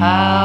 everyone.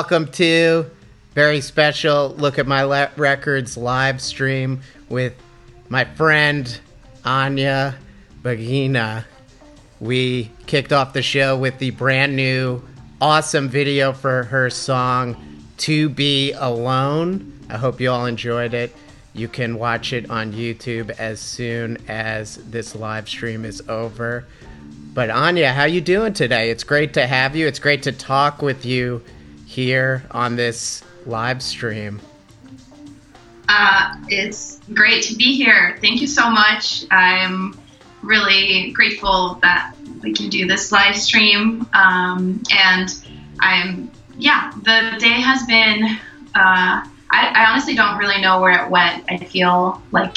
Welcome to very special Look at My Records live stream with my friend Anya Bagina. We kicked off the show with the brand new, awesome video for her song To Be Alone. I hope you all enjoyed it. You can watch it on YouTube as soon as this live stream is over. But Anya, how you doing today? It's great to have you. It's great to talk with you here on this live stream. Uh, it's great to be here. Thank you so much. I'm really grateful that we can do this live stream. Um, and I'm, yeah, the day has been, uh, I, I, honestly don't really know where it went. I feel like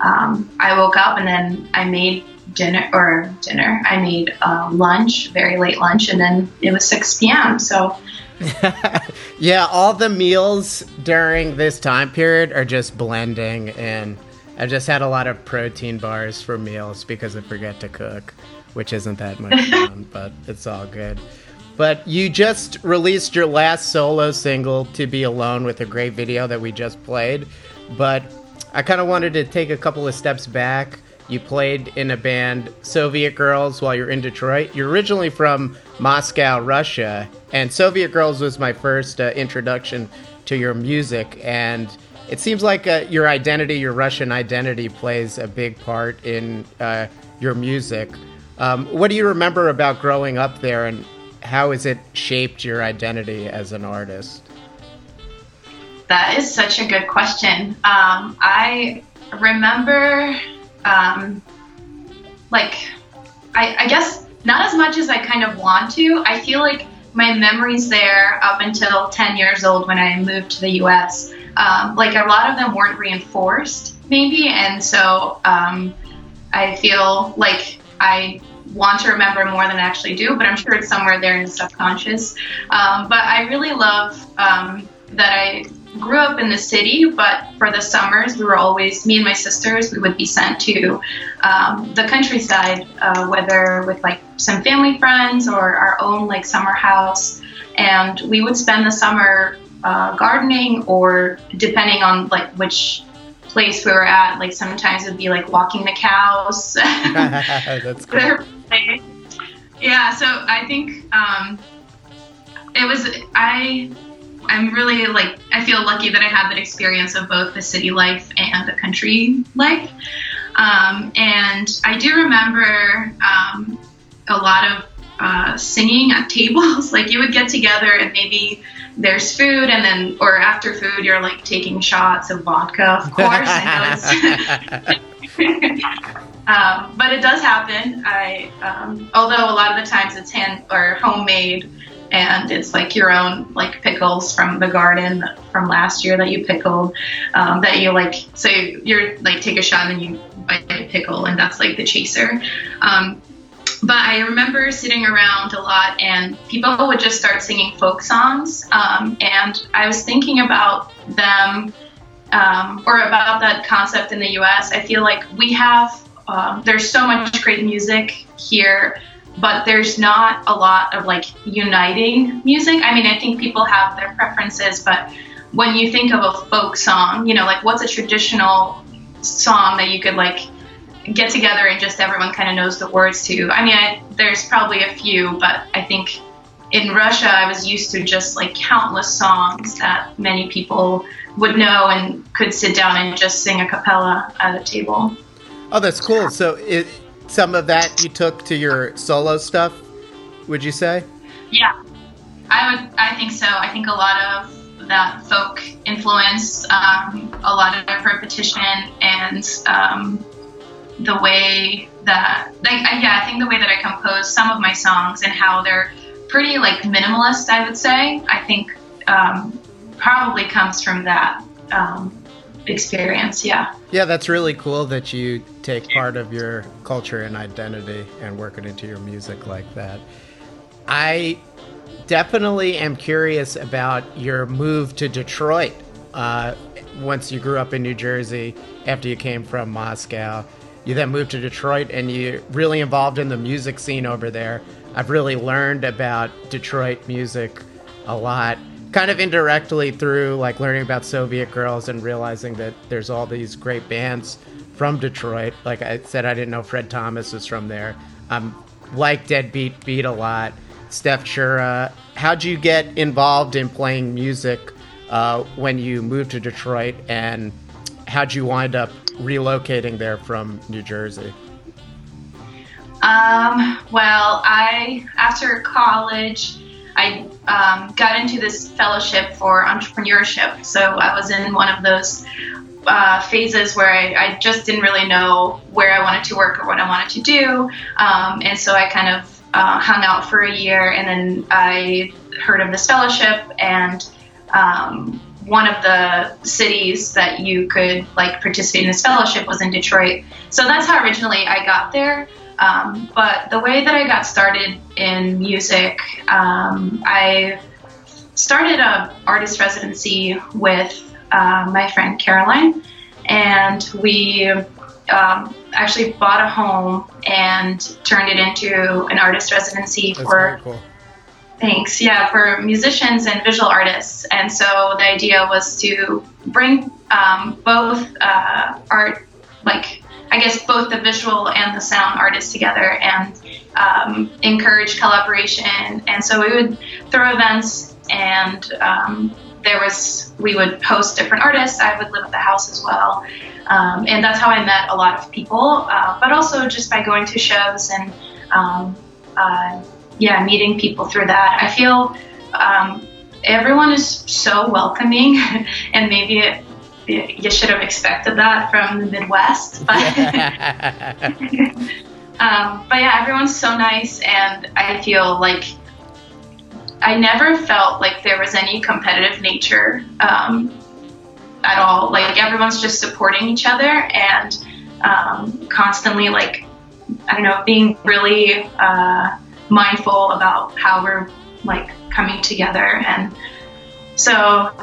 um, I woke up and then I made dinner or dinner. I made um, lunch, very late lunch, and then it was 6 p.m. So. yeah, all the meals during this time period are just blending, and I've just had a lot of protein bars for meals because I forget to cook, which isn't that much fun, but it's all good. But you just released your last solo single, To Be Alone, with a great video that we just played. But I kind of wanted to take a couple of steps back you played in a band, Soviet Girls, while you're in Detroit. You're originally from Moscow, Russia, and Soviet Girls was my first uh, introduction to your music. And it seems like uh, your identity, your Russian identity, plays a big part in uh, your music. Um, what do you remember about growing up there, and how has it shaped your identity as an artist? That is such a good question. Um, I remember um, like I, I guess not as much as I kind of want to. I feel like my memories there up until 10 years old when I moved to the U.S. Um, like a lot of them weren't reinforced, maybe, and so um, I feel like I want to remember more than I actually do, but I'm sure it's somewhere there in the subconscious. Um, but I really love um, that I grew up in the city, but for the summers, we were always, me and my sisters, we would be sent to um, the countryside, uh, whether with like some family friends or our own like summer house. And we would spend the summer uh, gardening or depending on like which place we were at, like sometimes it'd be like walking the cows. That's cool. yeah, so I think um, it was, I, I'm really like I feel lucky that I have that experience of both the city life and the country life. Um, and I do remember um, a lot of uh, singing at tables. like you would get together and maybe there's food, and then or after food you're like taking shots of vodka. Of course, um, but it does happen. I um, although a lot of the times it's hand or homemade and it's like your own like pickles from the garden from last year that you pickled um, that you like so you're like take a shot and you bite a pickle and that's like the chaser um, but I remember sitting around a lot and people would just start singing folk songs. Um, and I was thinking about them um, or about that concept in the US. I feel like we have, um, there's so much great music here but there's not a lot of like uniting music. I mean, I think people have their preferences, but when you think of a folk song, you know, like what's a traditional song that you could like get together and just everyone kind of knows the words to? I mean, I, there's probably a few, but I think in Russia, I was used to just like countless songs that many people would know and could sit down and just sing a cappella at a table. Oh, that's cool. So it, some of that you took to your solo stuff, would you say? Yeah, I would. I think so. I think a lot of that folk influence, um, a lot of repetition, and um, the way that, like, yeah, I think the way that I compose some of my songs and how they're pretty like minimalist. I would say. I think um, probably comes from that. Um, experience. Yeah. Yeah, that's really cool that you take part of your culture and identity and work it into your music like that. I definitely am curious about your move to Detroit uh, once you grew up in New Jersey after you came from Moscow. You then moved to Detroit and you're really involved in the music scene over there. I've really learned about Detroit music a lot kind of indirectly through like learning about Soviet girls and realizing that there's all these great bands from Detroit. Like I said, I didn't know Fred Thomas was from there. Um, like Deadbeat Beat a lot. Stef Chura. How'd you get involved in playing music uh, when you moved to Detroit, and how'd you wind up relocating there from New Jersey? Um, well, I after college I um, got into this fellowship for entrepreneurship. So I was in one of those uh, phases where I, I, just didn't really know where I wanted to work or what I wanted to do. Um, and so I kind of uh, hung out for a year and then I heard of this fellowship and um, one of the cities that you could like participate in this fellowship was in Detroit. So that's how originally I got there. Um, but the way that I got started in music, um, I started a artist residency with uh, my friend Caroline, and we um, actually bought a home and turned it into an artist residency That's for. Cool. Thanks. Yeah, for musicians and visual artists. And so the idea was to bring um, both uh, art, like I guess both the visual and the sound artists together and um, encourage collaboration. And so we would throw events, and um, there was we would host different artists. I would live at the house as well, um, and that's how I met a lot of people. Uh, but also just by going to shows and um, uh, yeah, meeting people through that. I feel um, everyone is so welcoming, and maybe it you should have expected that from the Midwest. But, um, but yeah, everyone's so nice, and I feel like I never felt like there was any competitive nature um, at all. Like everyone's just supporting each other and um, constantly like I don't know being really uh, mindful about how we're like coming together and so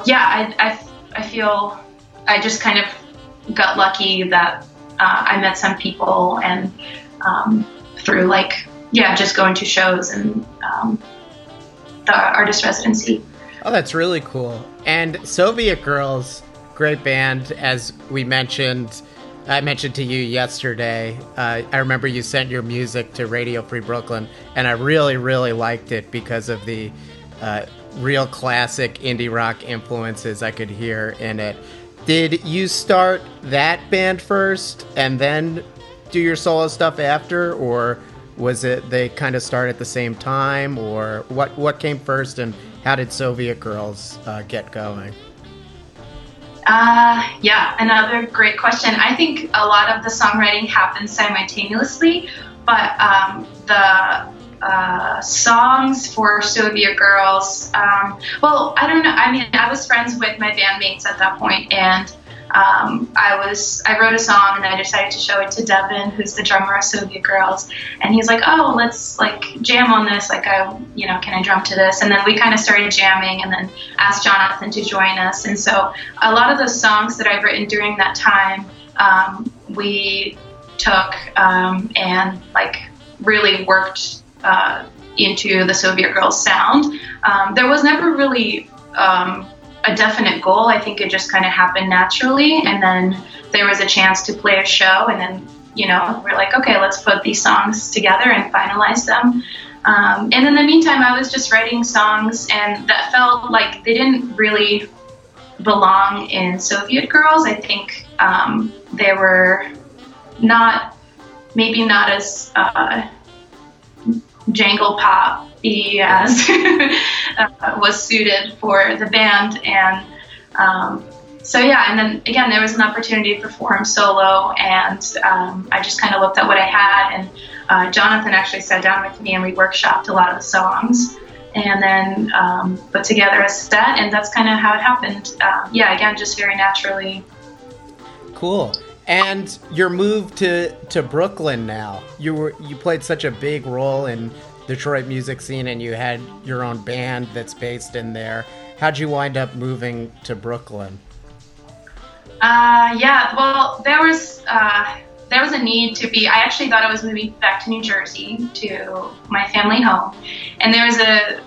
yeah I, I, I feel I just kind of got lucky that uh, I met some people and um, through like yeah just going to shows and um, the artist residency. Oh, that's really cool. And Soviet Girls, great band, as we mentioned. I mentioned to you yesterday. Uh, I remember you sent your music to Radio Free Brooklyn, and I really, really liked it because of the uh, real classic indie rock influences I could hear in it. Did you start that band first and then do your solo stuff after, or was it they kind of start at the same time, or what? What came first, and how did Soviet Girls uh, get going? Uh, yeah, another great question. I think a lot of the songwriting happens simultaneously, but um, the uh, songs for Soviet Girls, um, well, I don't know. I mean, I was friends with my bandmates at that point, and um, I was I wrote a song and I decided to show it to Devin, who's the drummer of Soviet Girls, and he's like, "Oh, let's like jam on this. Like, I, you know, can I drum to this?" And then we kind of started jamming, and then asked Jonathan to join us. And so a lot of those songs that I've written during that time, um, we took um, and like really worked uh, into the Soviet Girls sound. Um, there was never really um, a definite goal. I think it just kind of happened naturally. And then there was a chance to play a show. And then, you know, we're like, okay, let's put these songs together and finalize them. Um, and in the meantime, I was just writing songs, and that felt like they didn't really belong in Soviet Girls. I think um, they were not, maybe not as uh, jangle pop as uh, was suited for the band. And um, so, yeah, and then again, there was an opportunity to perform solo, and um, I just kind of looked at what I had. And uh, Jonathan actually sat down with me and we workshopped a lot of the songs and then um, put together a set, and that's kind of how it happened. Um, yeah, again, just very naturally. Cool. And your move to, to Brooklyn now. You were you played such a big role in Detroit music scene and you had your own band that's based in there. How'd you wind up moving to Brooklyn? Uh, yeah, well, there was uh, there was a need to be. I actually thought I was moving back to New Jersey to my family home, and there was a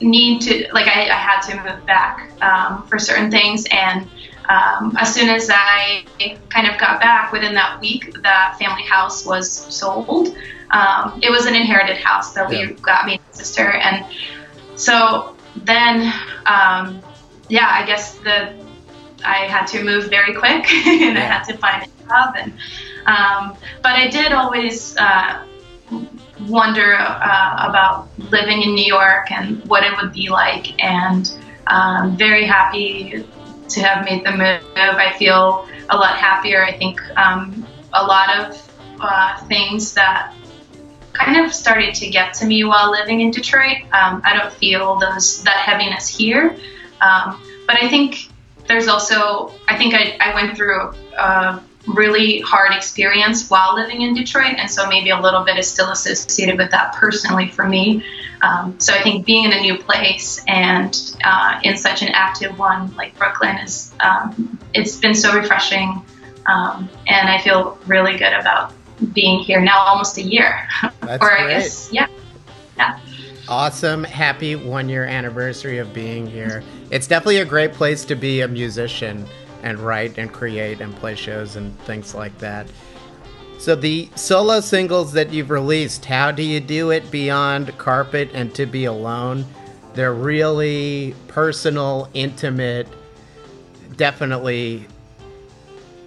need to like I, I had to move back um, for certain things and. Um, as soon as I kind of got back, within that week, the family house was sold. Um, it was an inherited house that yeah. we got me and my sister, and so then, um, yeah, I guess the I had to move very quick, and yeah. I had to find a job, and um, but I did always. Uh, wonder uh, about living in New York and what it would be like, and um, very happy to have made the move. I feel a lot happier. I think um, a lot of uh, things that kind of started to get to me while living in Detroit. Um, I don't feel those that heaviness here, um, but I think there's also I think I, I went through really hard experience while living in Detroit, and so maybe a little bit is still associated with that personally for me. Um, so I think being in a new place and uh, in such an active one like Brooklyn is um, it's been so refreshing, um, and I feel really good about being here now almost a year. That's or great. I guess, yeah. Yeah. Awesome. Happy one year anniversary of being here. It's definitely a great place to be a musician and write and create and play shows and things like that. So, the solo singles that you've released, how do you do it beyond Carpet and To Be Alone? They're really personal, intimate, definitely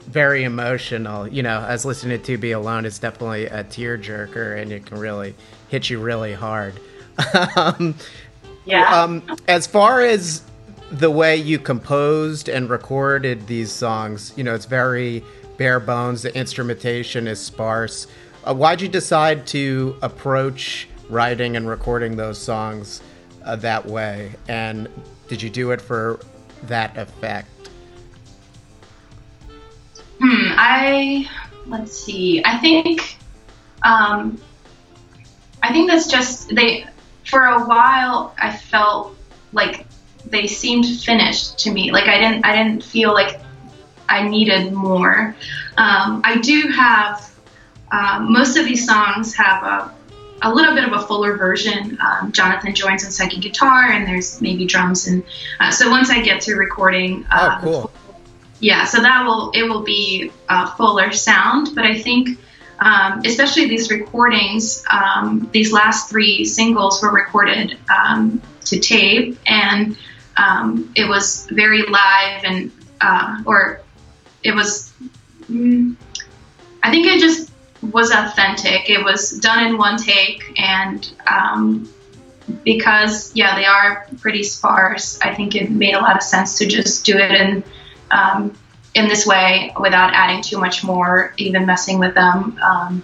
very emotional. You know, as listening to Be Alone is definitely a tearjerker, and it can really hit you really hard. um, yeah. Um, as far as the way you composed and recorded these songs, you know, it's very bare bones. The instrumentation is sparse. Uh, why'd you decide to approach writing and recording those songs uh, that way? And did you do it for that effect? Hmm. I let's see. I think. Um, I think that's just they. For a while, I felt like they seemed finished to me. Like I didn't. I didn't feel like I needed more. Um, I do have. Um, most of these songs have a a little bit of a fuller version. Um, Jonathan joins on second guitar, and there's maybe drums, and uh, so once I get to recording, uh, oh, cool. yeah, so that will it will be a fuller sound. But I think, um, especially these recordings, um, these last three singles were recorded um, to tape, and um, it was very live, and uh, or it was. Mm, I think it just was authentic. It was done in one take, and um, because yeah, they are pretty sparse. I think it made a lot of sense to just do it in um, in this way without adding too much more, even messing with them. Um,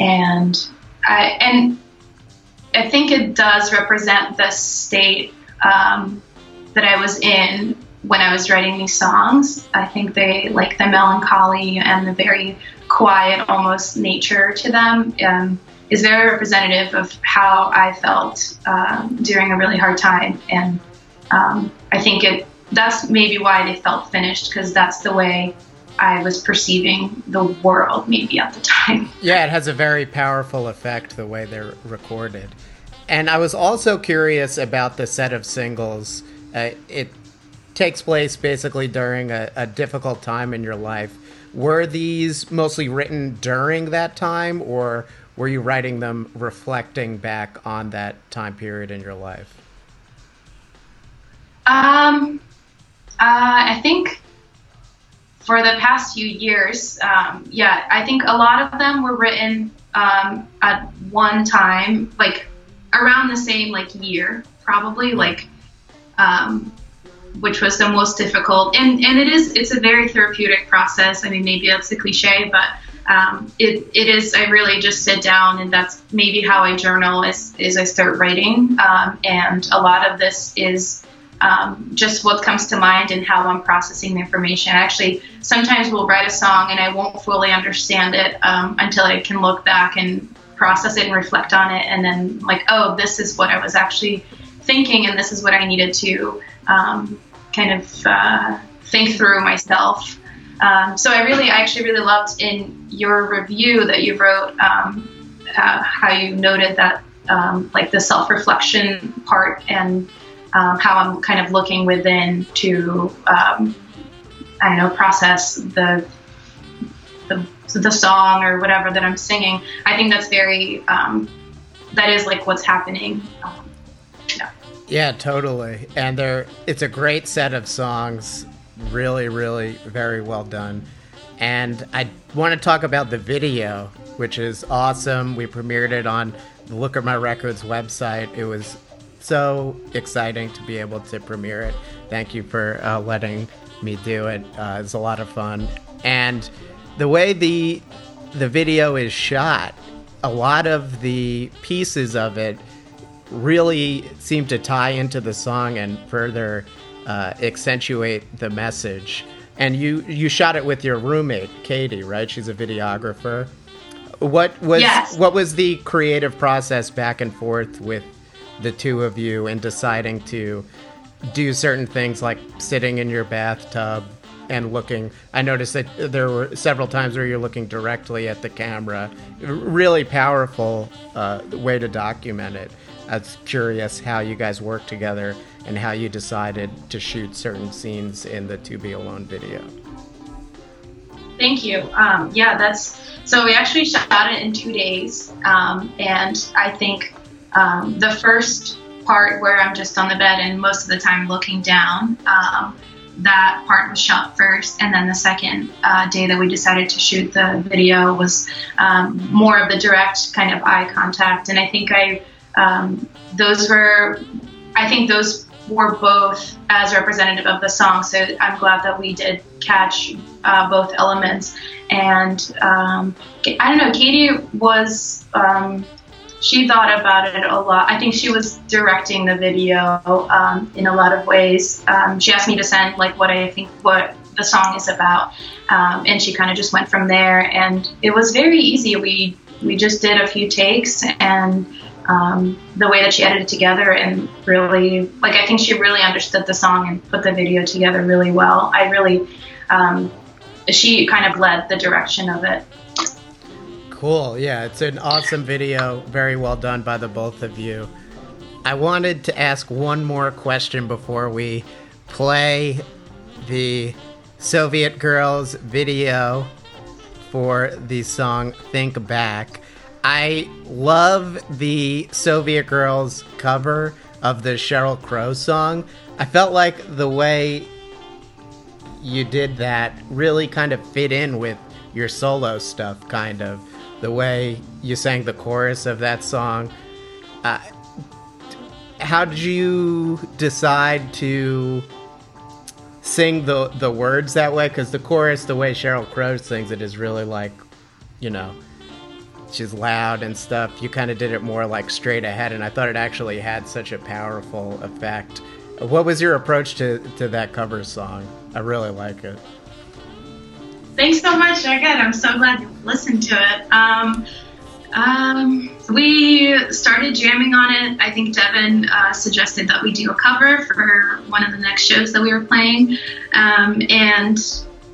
and I and I think it does represent the state um, that I was in when I was writing these songs. I think they like the melancholy and the very quiet, almost nature to them um, is very representative of how I felt um, during a really hard time. And um, I think it that's maybe why they felt finished because that's the way I was perceiving the world maybe at the time. Yeah, it has a very powerful effect the way they're recorded. And I was also curious about the set of singles. Uh, it takes place basically during a, a difficult time in your life were these mostly written during that time, or were you writing them reflecting back on that time period in your life? Um, uh, I think for the past few years, um, yeah, I think a lot of them were written um, at one time, like around the same like year, probably like um, which was the most difficult. And and it is it's a very therapeutic process. I mean, maybe that's a cliche, but um, it, it is. I really just sit down, and that's maybe how I journal is is I start writing. Um, and a lot of this is um, just what comes to mind and how I'm processing the information. Actually, sometimes we'll write a song and I won't fully understand it um, until I can look back and process it and reflect on it, and then like, oh, this is what I was actually thinking, and this is what I needed to um, kind of uh, think through myself. Um, so I really, I actually really loved in your review that you wrote um, uh, how you noted that um, like the self-reflection part and um, how I'm kind of looking within to um, I don't know process the, the the song or whatever that I'm singing. I think that's very um, that is like what's happening. yeah. Yeah, totally. And there it's a great set of songs. Really, really very well done. And I want to talk about the video, which is awesome. We premiered it on the Look at My Records website. It was so exciting to be able to premiere it. Thank you for uh, letting me do it. Uh, it's a lot of fun. And the way the the video is shot, a lot of the pieces of it really seem to tie into the song and further uh, accentuate the message. And you you shot it with your roommate Katie, right? She's a videographer. What was yes. what was the creative process back and forth with the two of you in deciding to do certain things like sitting in your bathtub and looking i noticed that there were several times where you're looking directly at the camera really powerful uh, way to document it I was curious how you guys worked together and how you decided to shoot certain scenes in the To Be Alone video. Thank you. Um, yeah, that's so we actually shot it in two days, um, and I think um, the first part where I'm just on the bed and most of the time looking down, um, that part was shot first, and then the second uh, day that we decided to shoot the video was um, more of the direct kind of eye contact, and I think I um, those were, I think those were both as representative of the song. So I'm glad that we did catch uh, both elements. And um, I don't know, Katie was um, she thought about it a lot. I think she was directing the video um, in a lot of ways. Um, she asked me to send like what I think what the song is about, um, and she kind of just went from there. And it was very easy. We we just did a few takes and. Um, the way that she edited together and really like I think she really understood the song and put the video together really well. I really um, she kind of led the direction of it. Cool. Yeah, it's an awesome video. Very well done by the both of you. I wanted to ask one more question before we play the Soviet Girls video for the song Think Back. I love the Soviet Girls cover of the Sheryl Crow song. I felt like the way you did that really kind of fit in with your solo stuff, kind of the way you sang the chorus of that song. Uh, how did you decide to sing the the words that way? Because the chorus, the way Sheryl Crow sings it, is really like, you know, she's loud and stuff. You kind of did it more like straight ahead, and I thought it actually had such a powerful effect. What was your approach to to that cover song? I really like it. Thanks so much, Again, I'm so glad you listened to it. Um, um, we started jamming on it. I think Devin uh, suggested that we do a cover for one of the next shows that we were playing. Um, and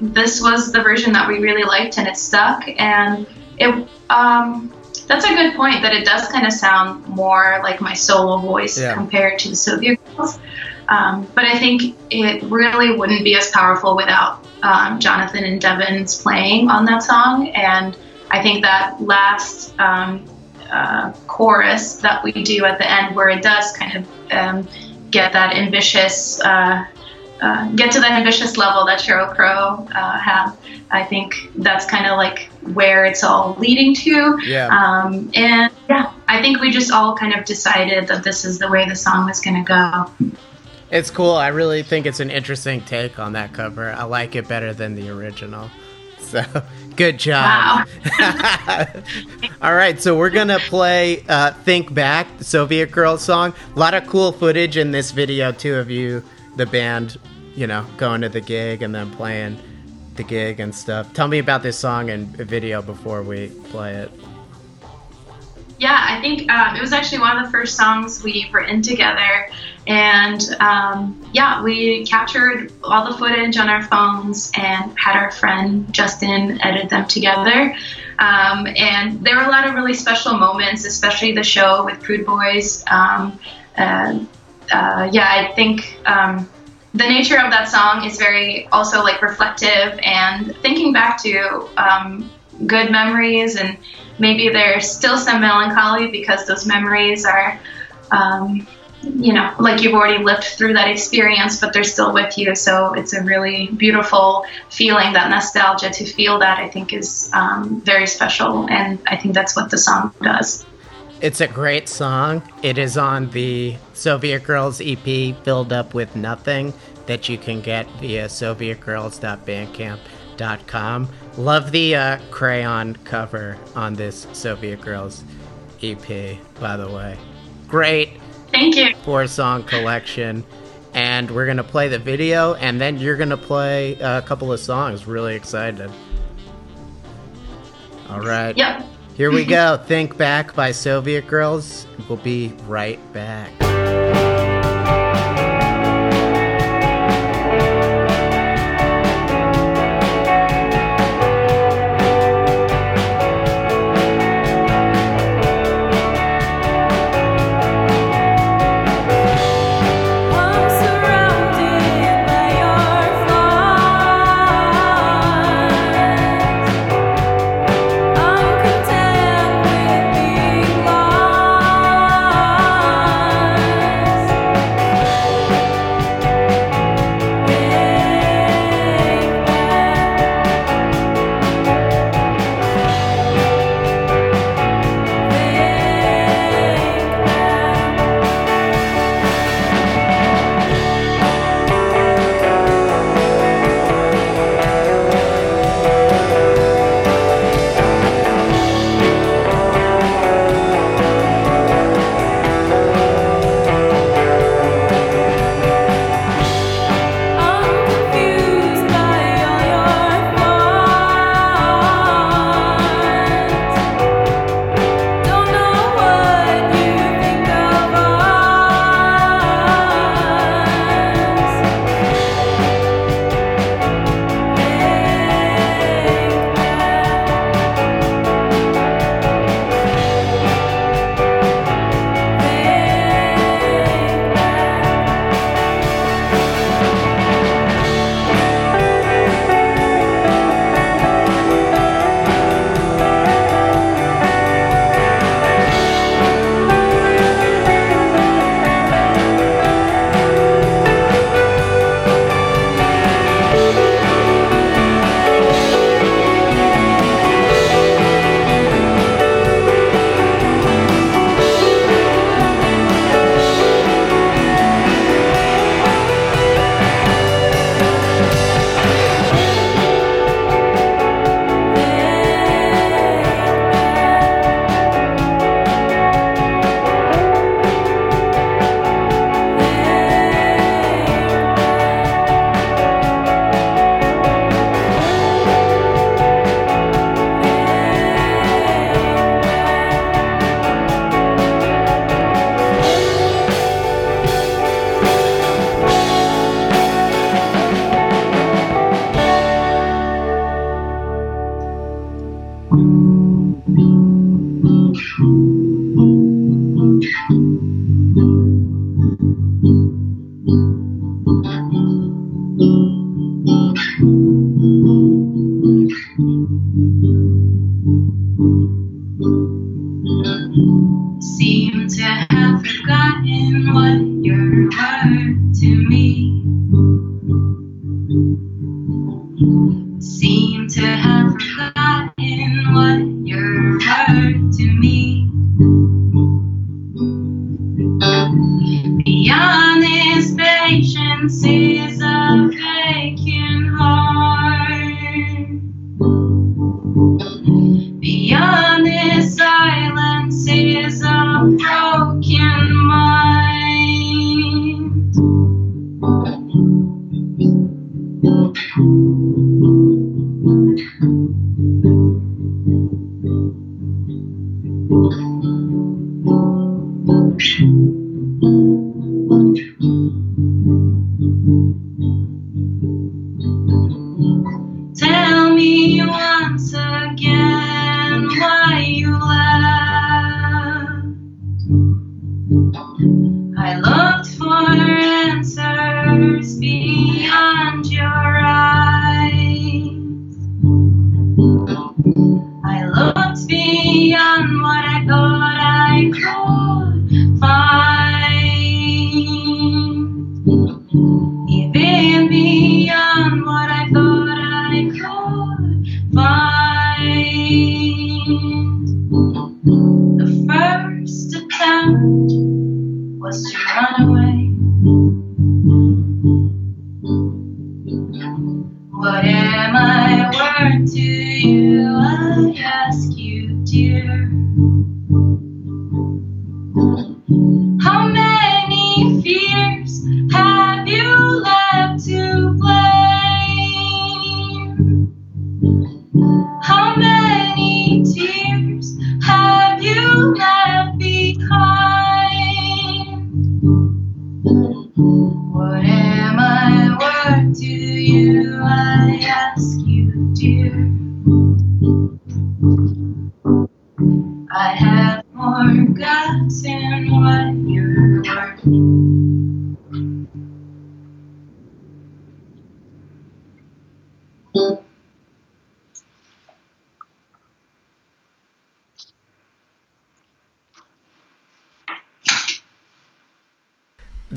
this was the version that we really liked, and it stuck. And it, um, that's a good point that it does kind of sound more like my solo voice yeah. compared to the Soviet girls. Um, but I think it really wouldn't be as powerful without um, Jonathan and Devin's playing on that song. And I think that last um, uh, chorus that we do at the end, where it does kind of um, get that ambitious, uh, uh, get to that ambitious level that Sheryl Crow uh, have, I think that's kind of like where it's all leading to. Yeah. Um, and yeah, I think we just all kind of decided that this is the way the song was going to go. It's cool. I really think it's an interesting take on that cover. I like it better than the original. So good job. Wow. All right, so we're gonna play uh, "Think Back," the Soviet Girls song. A lot of cool footage in this video too of you, the band, you know, going to the gig and then playing the gig and stuff. Tell me about this song and video before we play it. Yeah, I think um, it was actually one of the first songs we were in together. And um, yeah, we captured all the footage on our phones and had our friend Justin edit them together. Um, and there were a lot of really special moments, especially the show with Prude Boys. Um, and, uh, yeah, I think um, the nature of that song is very also like reflective and thinking back to um, good memories and maybe there's still some melancholy because those memories are um, you know like you've already lived through that experience but they're still with you. So it's a really beautiful feeling that nostalgia to feel that i think is um, very special. And i think that's what the song does it's a great song it is on the soviet girls ep filled up with nothing that you can get via sovietgirls.bandcamp.com Love the uh, crayon cover on this Soviet Girls EP, by the way. Great. Thank you. Four song collection. And we're going to play the video, and then you're going to play a couple of songs. Really excited. All right. Yep. Here we go. Think Back by Soviet Girls. We'll be right back.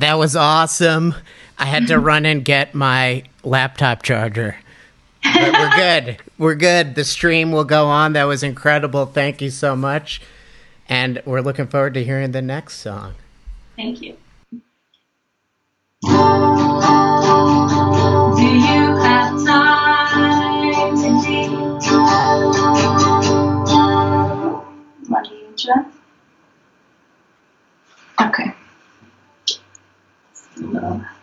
that was awesome. I had to run and get my laptop charger. But we're good. We're good. The stream will go on. That was incredible. Thank you so much. And we're looking forward to hearing the next song. Thank you. Do you have time to. Okay. No.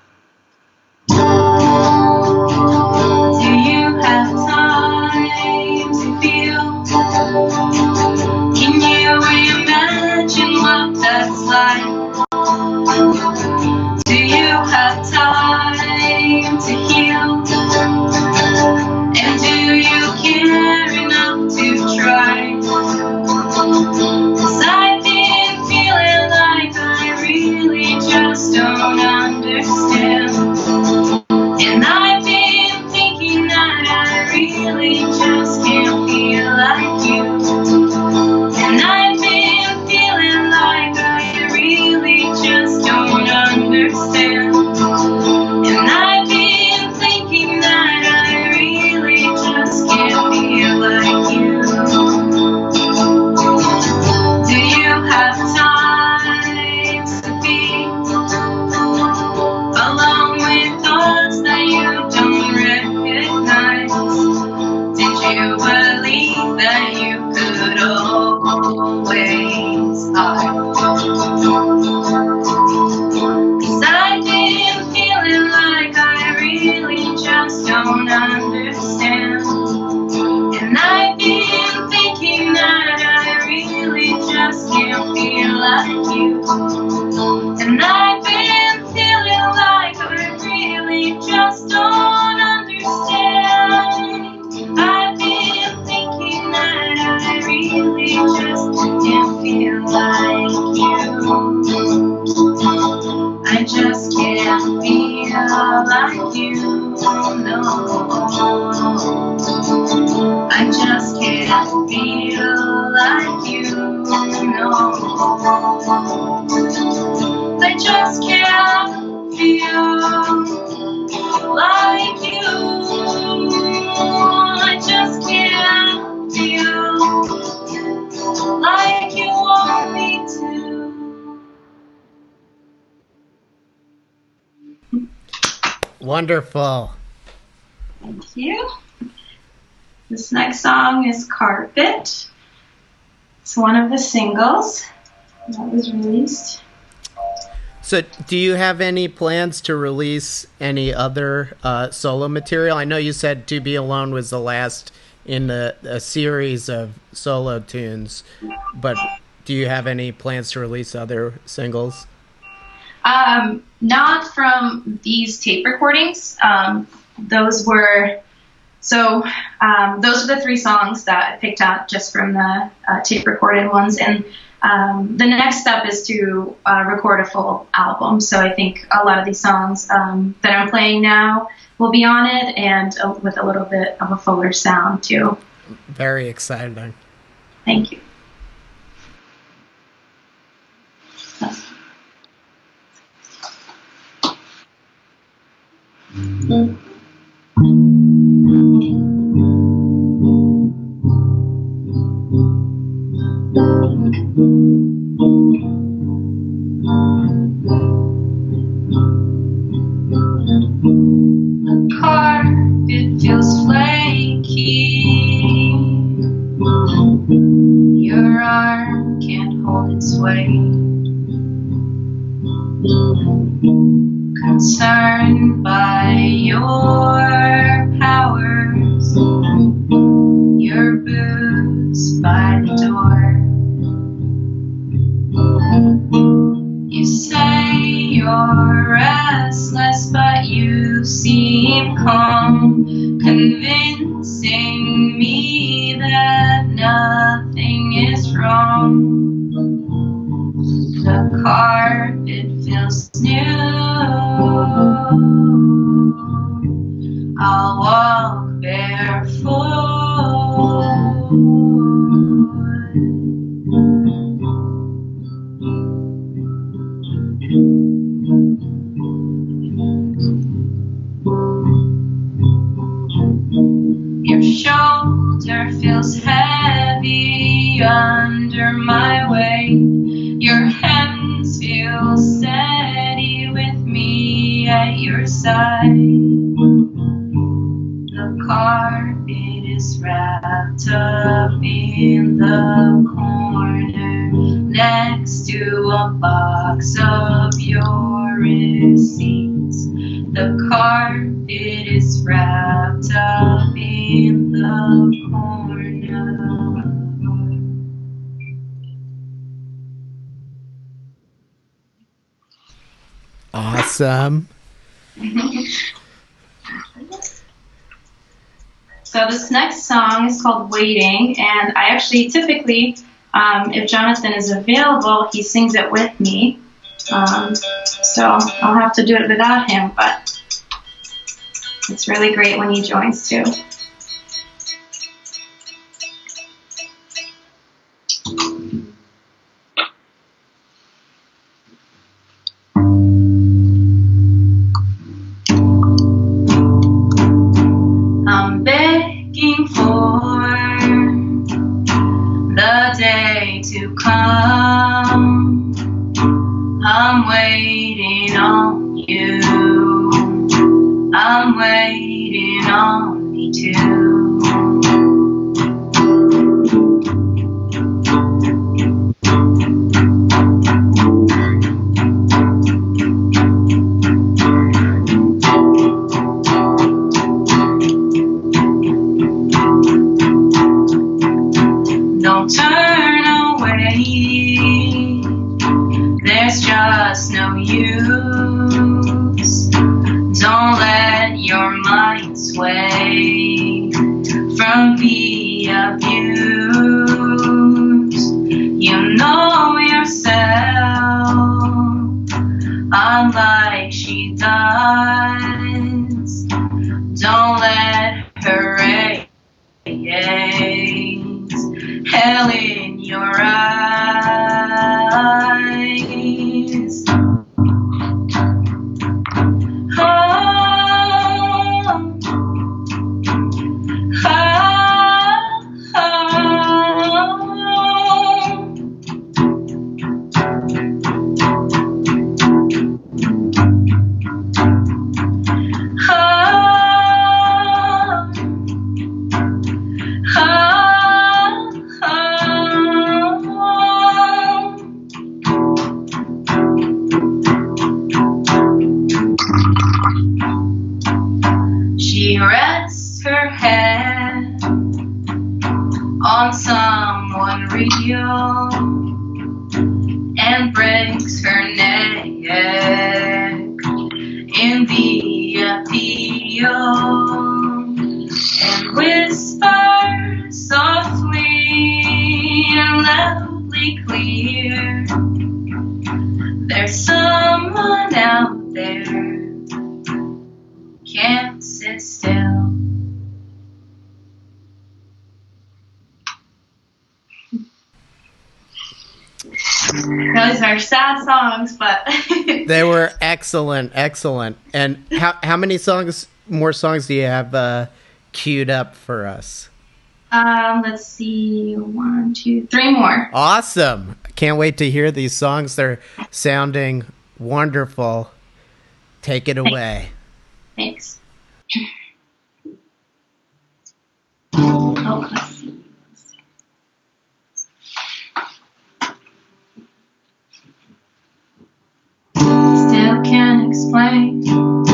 Wonderful. Thank you. This next song is Carpet. It's one of the singles that was released. So, do you have any plans to release any other uh, solo material? I know you said "To Be Alone" was the last in a, a, series of solo tunes, but do you have any plans to release other singles? Um, not from these tape recordings. Um, those were so um, those are the three songs that I picked out just from the uh, tape recorded ones, and um, the next step is to uh, record a full album. So I think a lot of these songs um, that I'm playing now will be on it, and uh, with a little bit of a fuller sound too. Very exciting. Thank you. Carpet feels flaky. Your arm can't hold its weight. Concerned by your powers, your boots by the door. You say you're restless, but you seem calm, convincing me that nothing is wrong. The carpet feels new. I'll walk barefoot. Your shoulder feels heavy under my weight. Your hands feel steady with me at your side. Wrapped up in the corner next to a box of your receipts. The carpet is wrapped up in the corner. Awesome. Mm-hmm. So this next song is called Waiting, and I actually typically, um, if Jonathan is available, he sings it with me. Um, so I'll have to do it without him, but it's really great when he joins too. Come. I'm waiting on you. I'm waiting on can't sit still. Those are sad songs, but they were excellent, excellent. And how how many songs more songs do you have uh, queued up for us? Um, let's see, one, two, three more. Awesome! Can't wait to hear these songs. They're sounding wonderful. Take it Thanks. away. Thanks. Oh, let's see. Still can't explain.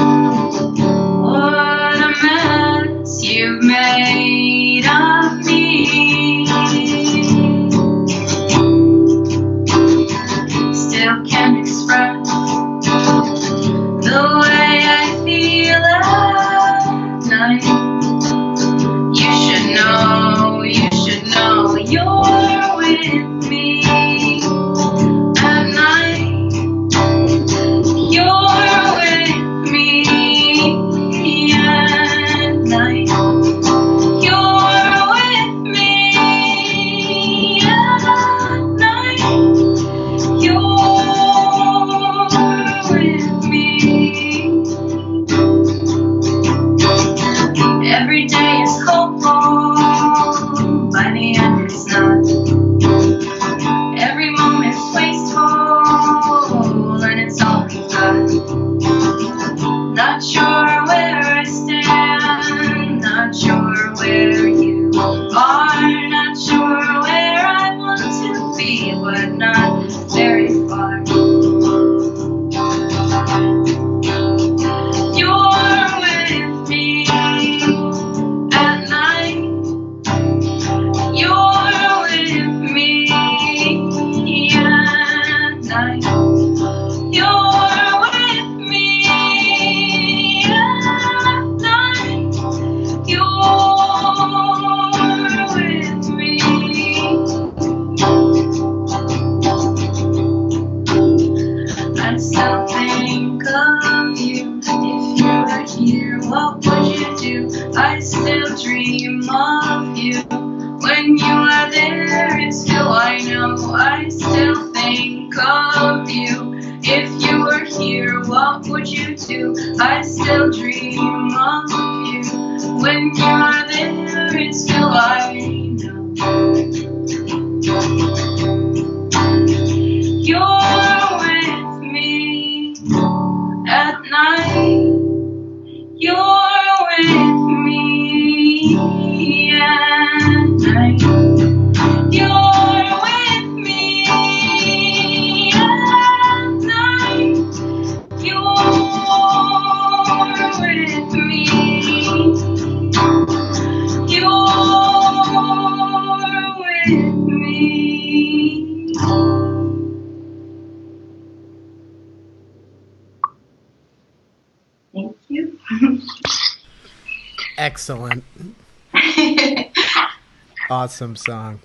awesome song.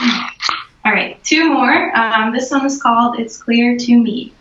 All right, two more. Um, this one is called It's Clear to Me.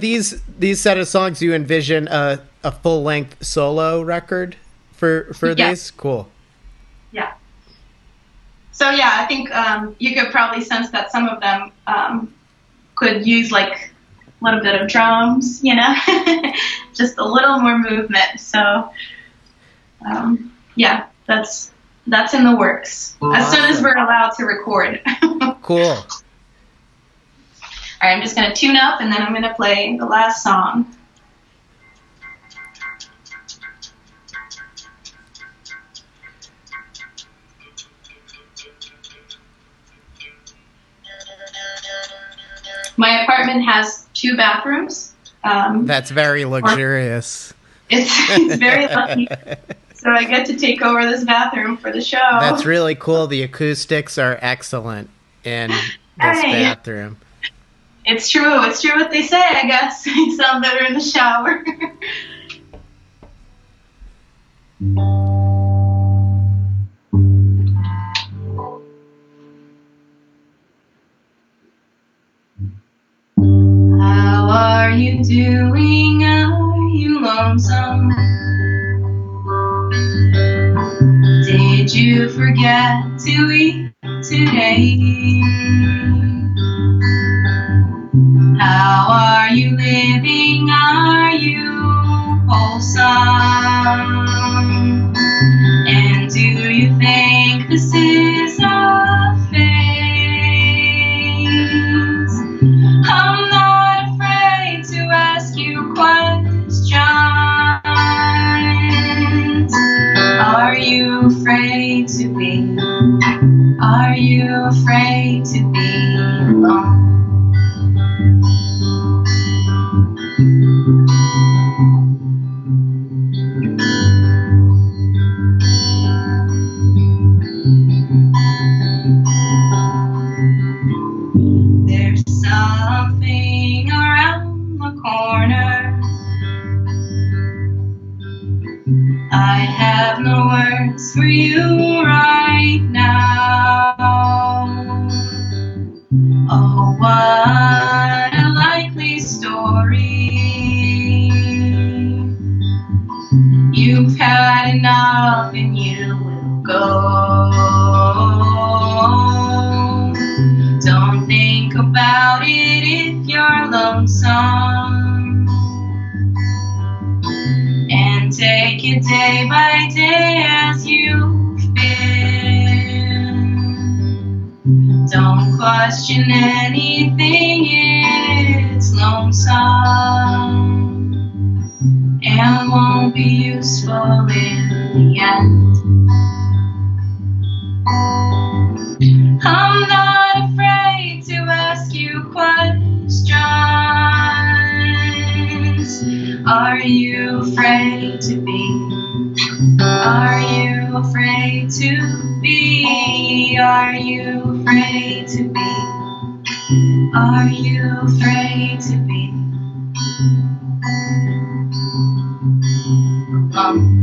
These these set of songs, you envision a, a full length solo record for for yeah. these. Cool. Yeah. So yeah, I think um, you could probably sense that some of them um, could use like a little bit of drums, you know, just a little more movement. So um, yeah, that's that's in the works awesome. as soon as we're allowed to record. cool. All right, I'm just gonna tune up and then I'm gonna play the last song. My apartment has two bathrooms. Um, That's very luxurious. It's, it's very lucky. So I get to take over this bathroom for the show. That's really cool. The acoustics are excellent in this bathroom. It's true. It's true what they say, I guess. You sound better in the shower. question anything, it's lonesome and won't be useful in the end. I'm not afraid to ask you questions. Are you afraid to be? Are you afraid to be? Are you afraid to be? Are you afraid to be? Alone.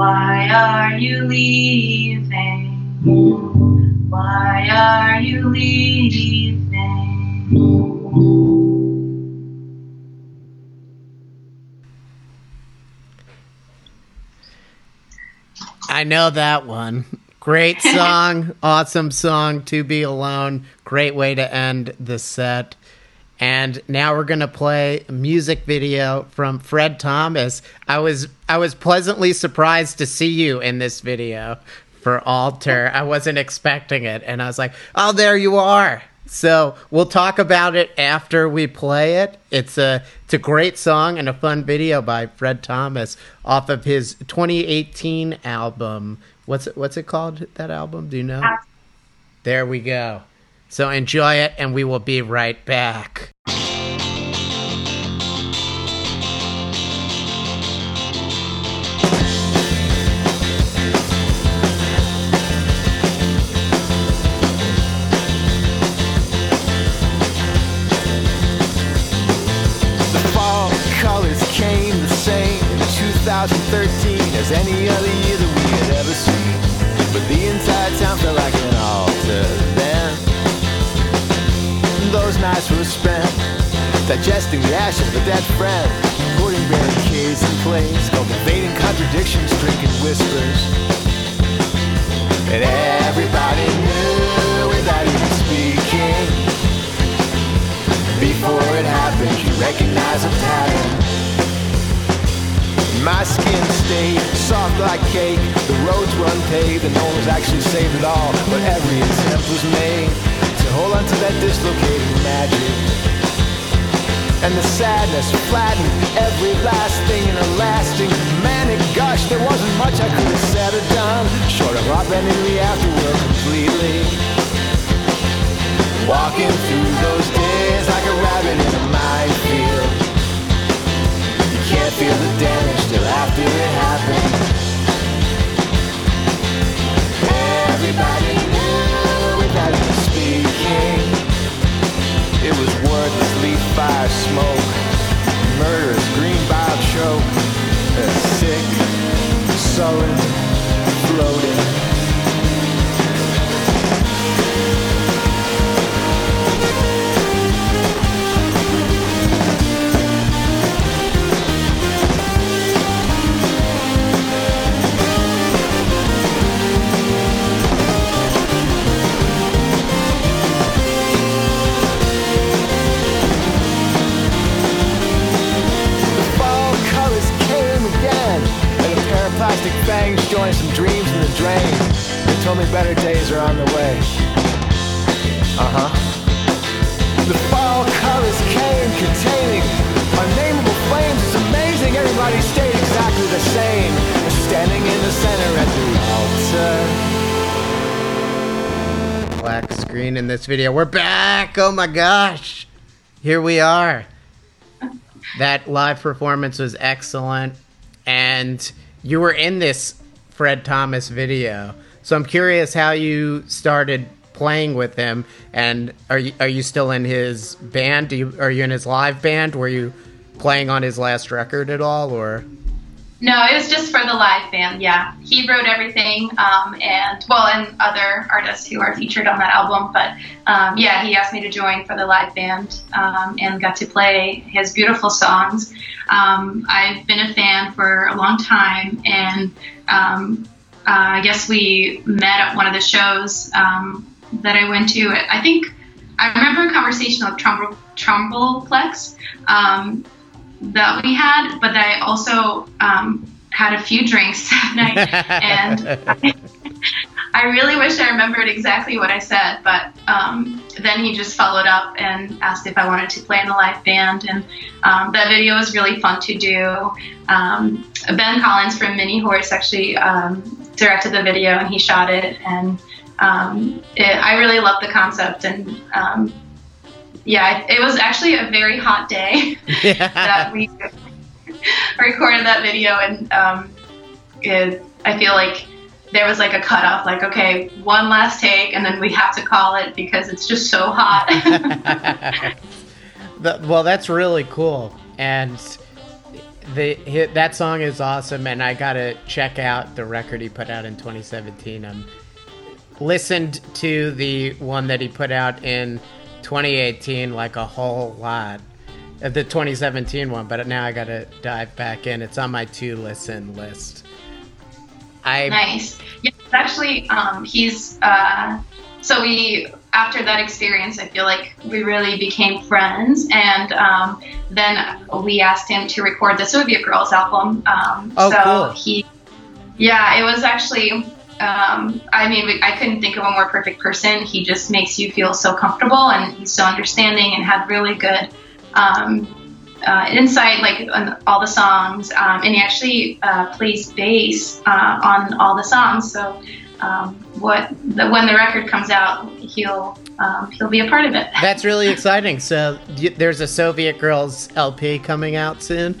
Why are you leaving? Why are you leaving? I know that one. Great song, awesome song, To Be Alone. Great way to end the set. And now we're gonna play a music video from Fred Thomas. I was I was pleasantly surprised to see you in this video for Altar. I wasn't expecting it, and I was like, "Oh, there you are." So we'll talk about it after we play it. It's a it's a great song and a fun video by Fred Thomas off of his 2018 album. What's it What's it called? That album? Do you know? Uh, there we go. So enjoy it, and we will be right back. as any other year that we had ever seen. But the entire town felt like Were spent digesting the ashes of a dead friend, hoarding barricades in place, cultivating contradictions, drinking whispers. And everybody knew without even speaking. Before it happened, you recognize a pattern. My skin stayed soft like cake. The roads were unpaved and no one was actually saved at all. But every attempt was made to hold on to that dislocating magic. And the sadness flattened every last thing in a lasting manic gush. There wasn't much I could have said or done, short of upending the afterworld completely. Walking through those days like a rabbit in a minefield. You can't feel the damage till after it happened. Everybody fire smoke, murderous green bile choke, sick, sullen, floating. Plastic fangs joined some dreams in the drain. They told me better days are on the way. Uh huh. The fall colors came containing unnameable flames. It's amazing everybody stayed exactly the same. Standing in the center at the altar. Black screen in this video. We're back. Oh my gosh. Here we are. That live performance was excellent. And you were in this Fred Thomas video. So I'm curious how you started playing with him and are you are you still in his band? Do you are you in his live band? Were you playing on his last record at all or No, it was just for the live band. Yeah, he wrote everything, um, and well, and other artists who are featured on that album. But um, yeah, he asked me to join for the live band um, and got to play his beautiful songs. Um, I've been a fan for a long time, and um, uh, I guess we met at one of the shows um, that I went to. I think I remember a conversation with Trumbull, Trumbullplex. Um, that we had, but I also um, had a few drinks that night, and I, I really wish I remembered exactly what I said. But um, then he just followed up and asked if I wanted to play in a live band, and um, that video was really fun to do. Um, ben Collins from Mini Horse actually um, directed the video, and he shot it, and um, it, I really loved the concept and. Yeah, it was actually a very hot day that we recorded that video, and um, it, I feel like there was like a cutoff, like okay, one last take, and then we have to call it because it's just so hot. The- well, that's really cool, and the that song is awesome. And I gotta check out the record he put out in 2017. Um, listened to the one that he put out in 2018 like a whole lot, uh, the 2017 one. But now I gotta dive back in. It's on my to listen list. I nice. Yeah, actually, um, he's uh, so we after that experience, I feel like we really became friends, and um, then we asked him to record the Soviet Girls album. Um, Oh, so cool. he, yeah, it was actually. Um, I mean, I couldn't think of a more perfect person. He just makes you feel so comfortable, and he's so understanding, and had really good um, uh, insight, like on all the songs. Um, and he actually uh, plays bass uh, on all the songs. So um, what the, when the record comes out, he'll um, he'll be a part of it. That's really exciting. So there's a Soviet Girls LP coming out soon.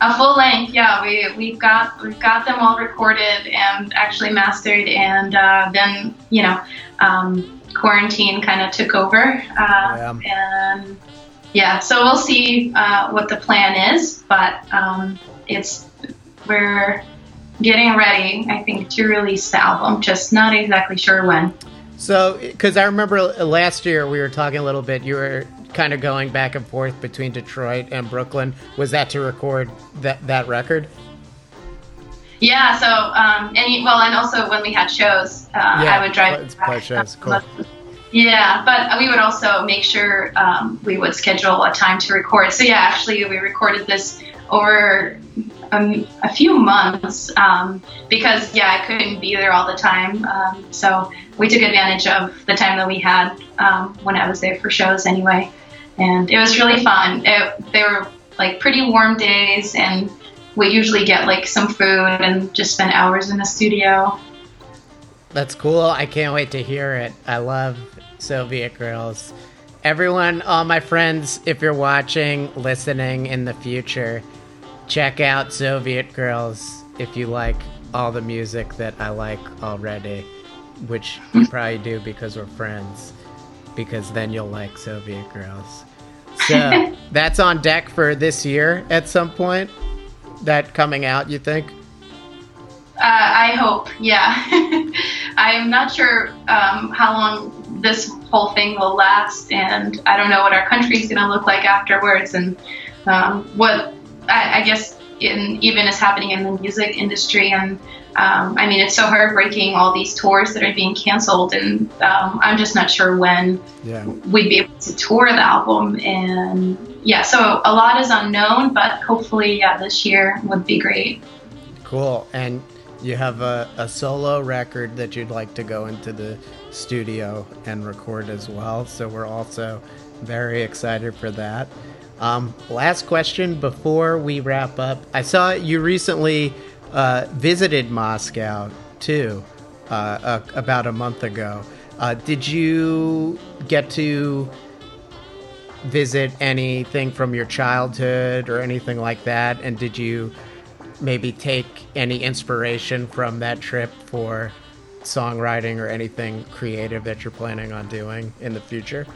A full length, yeah. We we've got we've got them all recorded and actually mastered, and uh, then you know, um, quarantine kind of took over, uh, and yeah. So we'll see uh, what the plan is, but um, it's we're getting ready, I think, to release the album. Just not exactly sure when. So, because I remember last year we were talking a little bit, you were kind of going back and forth between Detroit and Brooklyn. Was that to record that that record? Yeah. So, um, and well, and also when we had shows, uh, yeah, I would drive. Play shows. Cool. Yeah, but we would also make sure um, we would schedule a time to record. So yeah, actually, we recorded this over um, a few months um, because yeah, I couldn't be there all the time. Um, so we took advantage of the time that we had um, when I was there for shows anyway, and it was really fun. It, they were like pretty warm days, and we usually get like some food and just spend hours in the studio. That's cool. I can't wait to hear it. I love Soviet Girls. Everyone, all my friends, if you're watching, listening in the future, check out Soviet Girls if you like all the music that I like already, which you probably do because we're friends, because then you'll like Soviet Girls. So that's on deck for this year at some point. That coming out, you think? Uh, I hope, yeah. I'm not sure um, how long this whole thing will last, and I don't know what our country is going to look like afterwards, and um, what I, I guess in, even is happening in the music industry. And um, I mean, it's so heartbreaking all these tours that are being canceled, and um, I'm just not sure when yeah. we'd be able to tour the album. And yeah, so a lot is unknown, but hopefully, yeah, this year would be great. Cool. And you have a, a solo record that you'd like to go into the studio and record as well. So we're also very excited for that. Um, last question before we wrap up. I saw you recently uh, visited Moscow too, uh, uh, about a month ago. Uh, did you get to visit anything from your childhood or anything like that? And did you maybe take any inspiration from that trip for songwriting or anything creative that you're planning on doing in the future?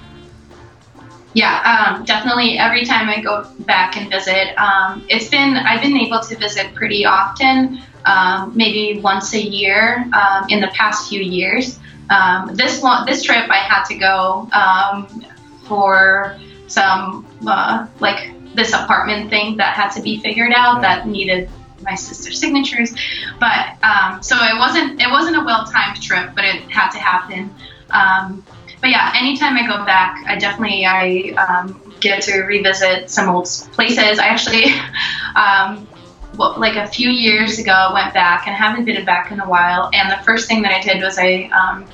Yeah, um, definitely. Every time I go back and visit, um, it's been I've been able to visit pretty often, um, maybe once a year um, in the past few years. Um, this one, this trip, I had to go um, for some uh, like this apartment thing that had to be figured out that needed my sister's signatures. But so it wasn't it wasn't a well timed trip, but it had to happen but yeah, anytime I go back, I definitely I um, get to revisit some old places. I actually, um, well, like a few years ago, went back and haven't been back in a while. And the first thing that I did was I um,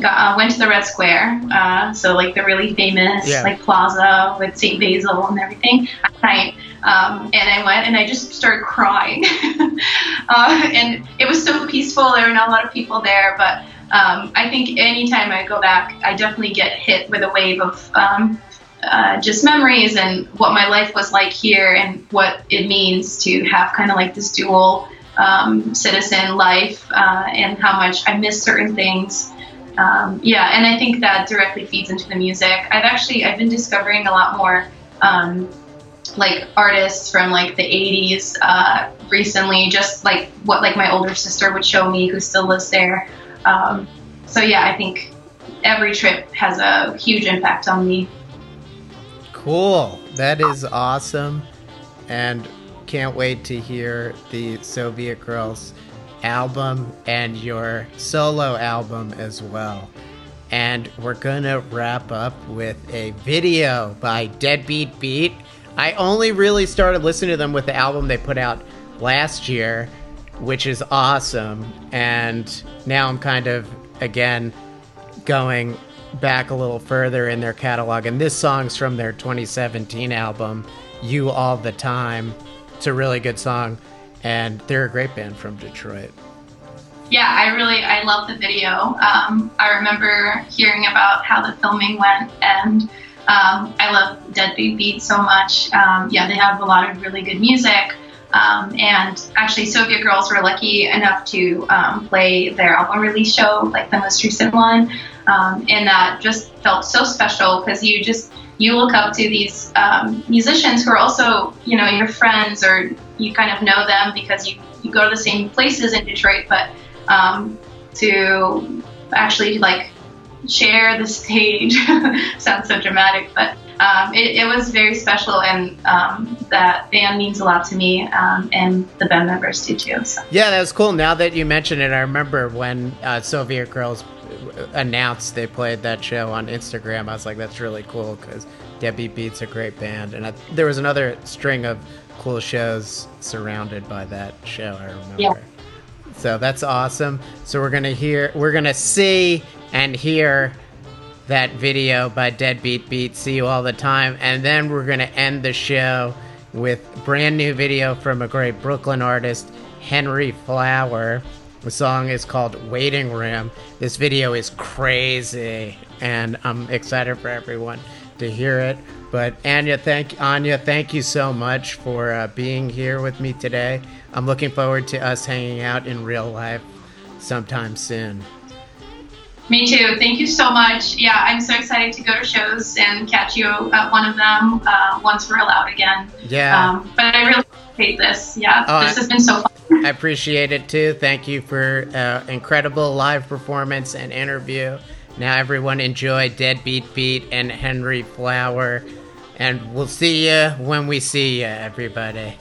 got, uh, went to the Red Square, uh, so like the really famous yeah. like plaza with St. Basil and everything at. Um, and I went and I just started crying. uh, and it was so peaceful. There were not a lot of people there, but um, I think anytime I go back, I definitely get hit with a wave of um, uh, just memories and what my life was like here and what it means to have kind of like this dual um, citizen life uh, and how much I miss certain things. Um, yeah, and I think that directly feeds into the music. I've actually I've been discovering a lot more um, like artists from like the 80s uh, recently, just like what like my older sister would show me who still lives there. Um, so yeah, I think every trip has a huge impact on me. Cool. That is awesome. And can't wait to hear the Soviet Girls album and your solo album as well. And we're going to wrap up with a video by Deadbeat Beat. I only really started listening to them with the album they put out last year which is awesome. And now I'm kind of, again, going back a little further in their catalog. And this song's from their 2017 album, You All the Time. It's a really good song. And they're a great band from Detroit. Yeah, I really I love the video. Um, I remember hearing about how the filming went, and um, I love Deadbeat Beat so much. Um, yeah, they have a lot of really good music. Um, and actually, Soviet Girls were lucky enough to um, play their album release show, like the most recent one, um, and that just felt so special because you just you look up to these um, musicians who are also you know your friends or you kind of know them because you you go to the same places in Detroit, but um, to actually like share the stage sounds so dramatic, but um, it, it, was very special, and um, that band means a lot to me, um, and the band members do too. So. Yeah, that was cool. Now that you mention it, I remember when uh, Soviet Girls announced they played that show on Instagram. I was like, that's really cool because Deadbeat Beat's a great band, and I, there was another string of cool shows surrounded by that show. I remember. Yeah. So that's awesome. So we're gonna hear, we're gonna see and hear that video by Deadbeat Beat. See you all the time. And then we're going to end the show with brand new video from a great Brooklyn artist, Henry Flower. The song is called Waiting Room. This video is crazy, and I'm excited for everyone to hear it. But Anya, thank Anya, thank you so much for uh, being here with me today. I'm looking forward to us hanging out in real life sometime soon. Me too. Thank you so much. Yeah, I'm so excited to go to shows and catch you at one of them uh, once we're allowed again. Yeah. Um, but I really appreciate this. Yeah, oh, this has been so fun. I appreciate it too. Thank you for uh, incredible live performance and interview. Now everyone enjoy Deadbeat Beat and Henry Flower, and we'll see you when we see you, everybody.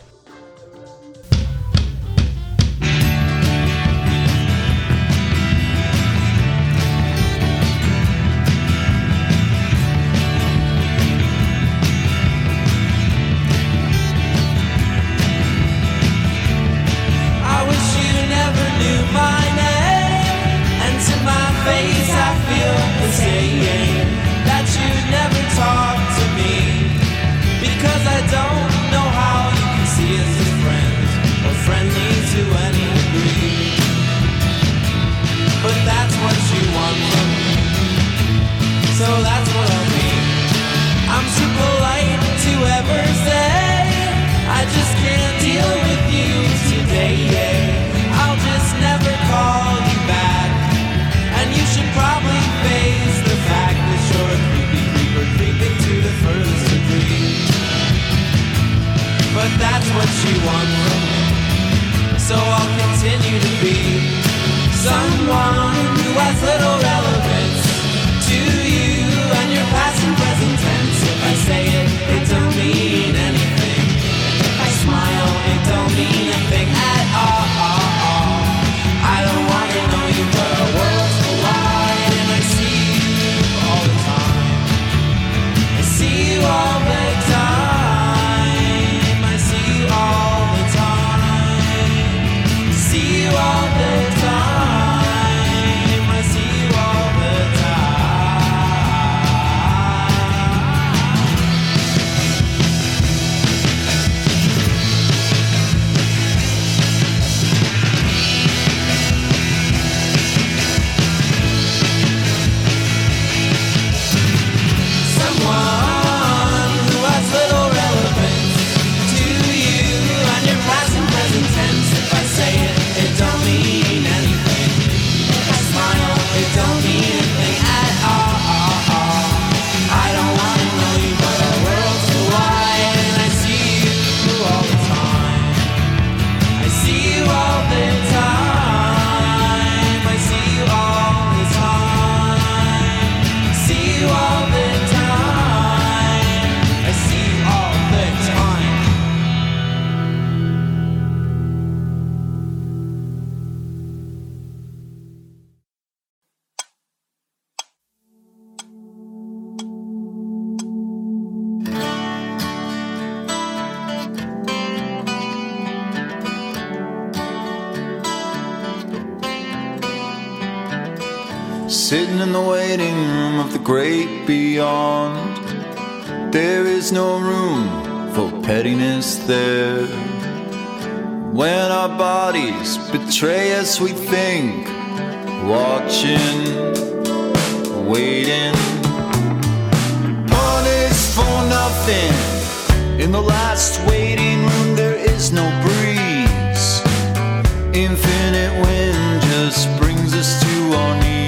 Betray us, we think. Watching, waiting. Punished for nothing. In the last waiting room, there is no breeze. Infinite wind just brings us to our knees.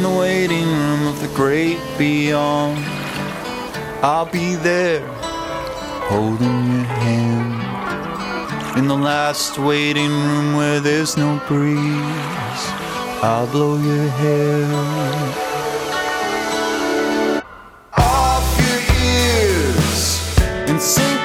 in the waiting room of the great beyond. I'll be there holding your hand. In the last waiting room where there's no breeze, I'll blow your hair. sing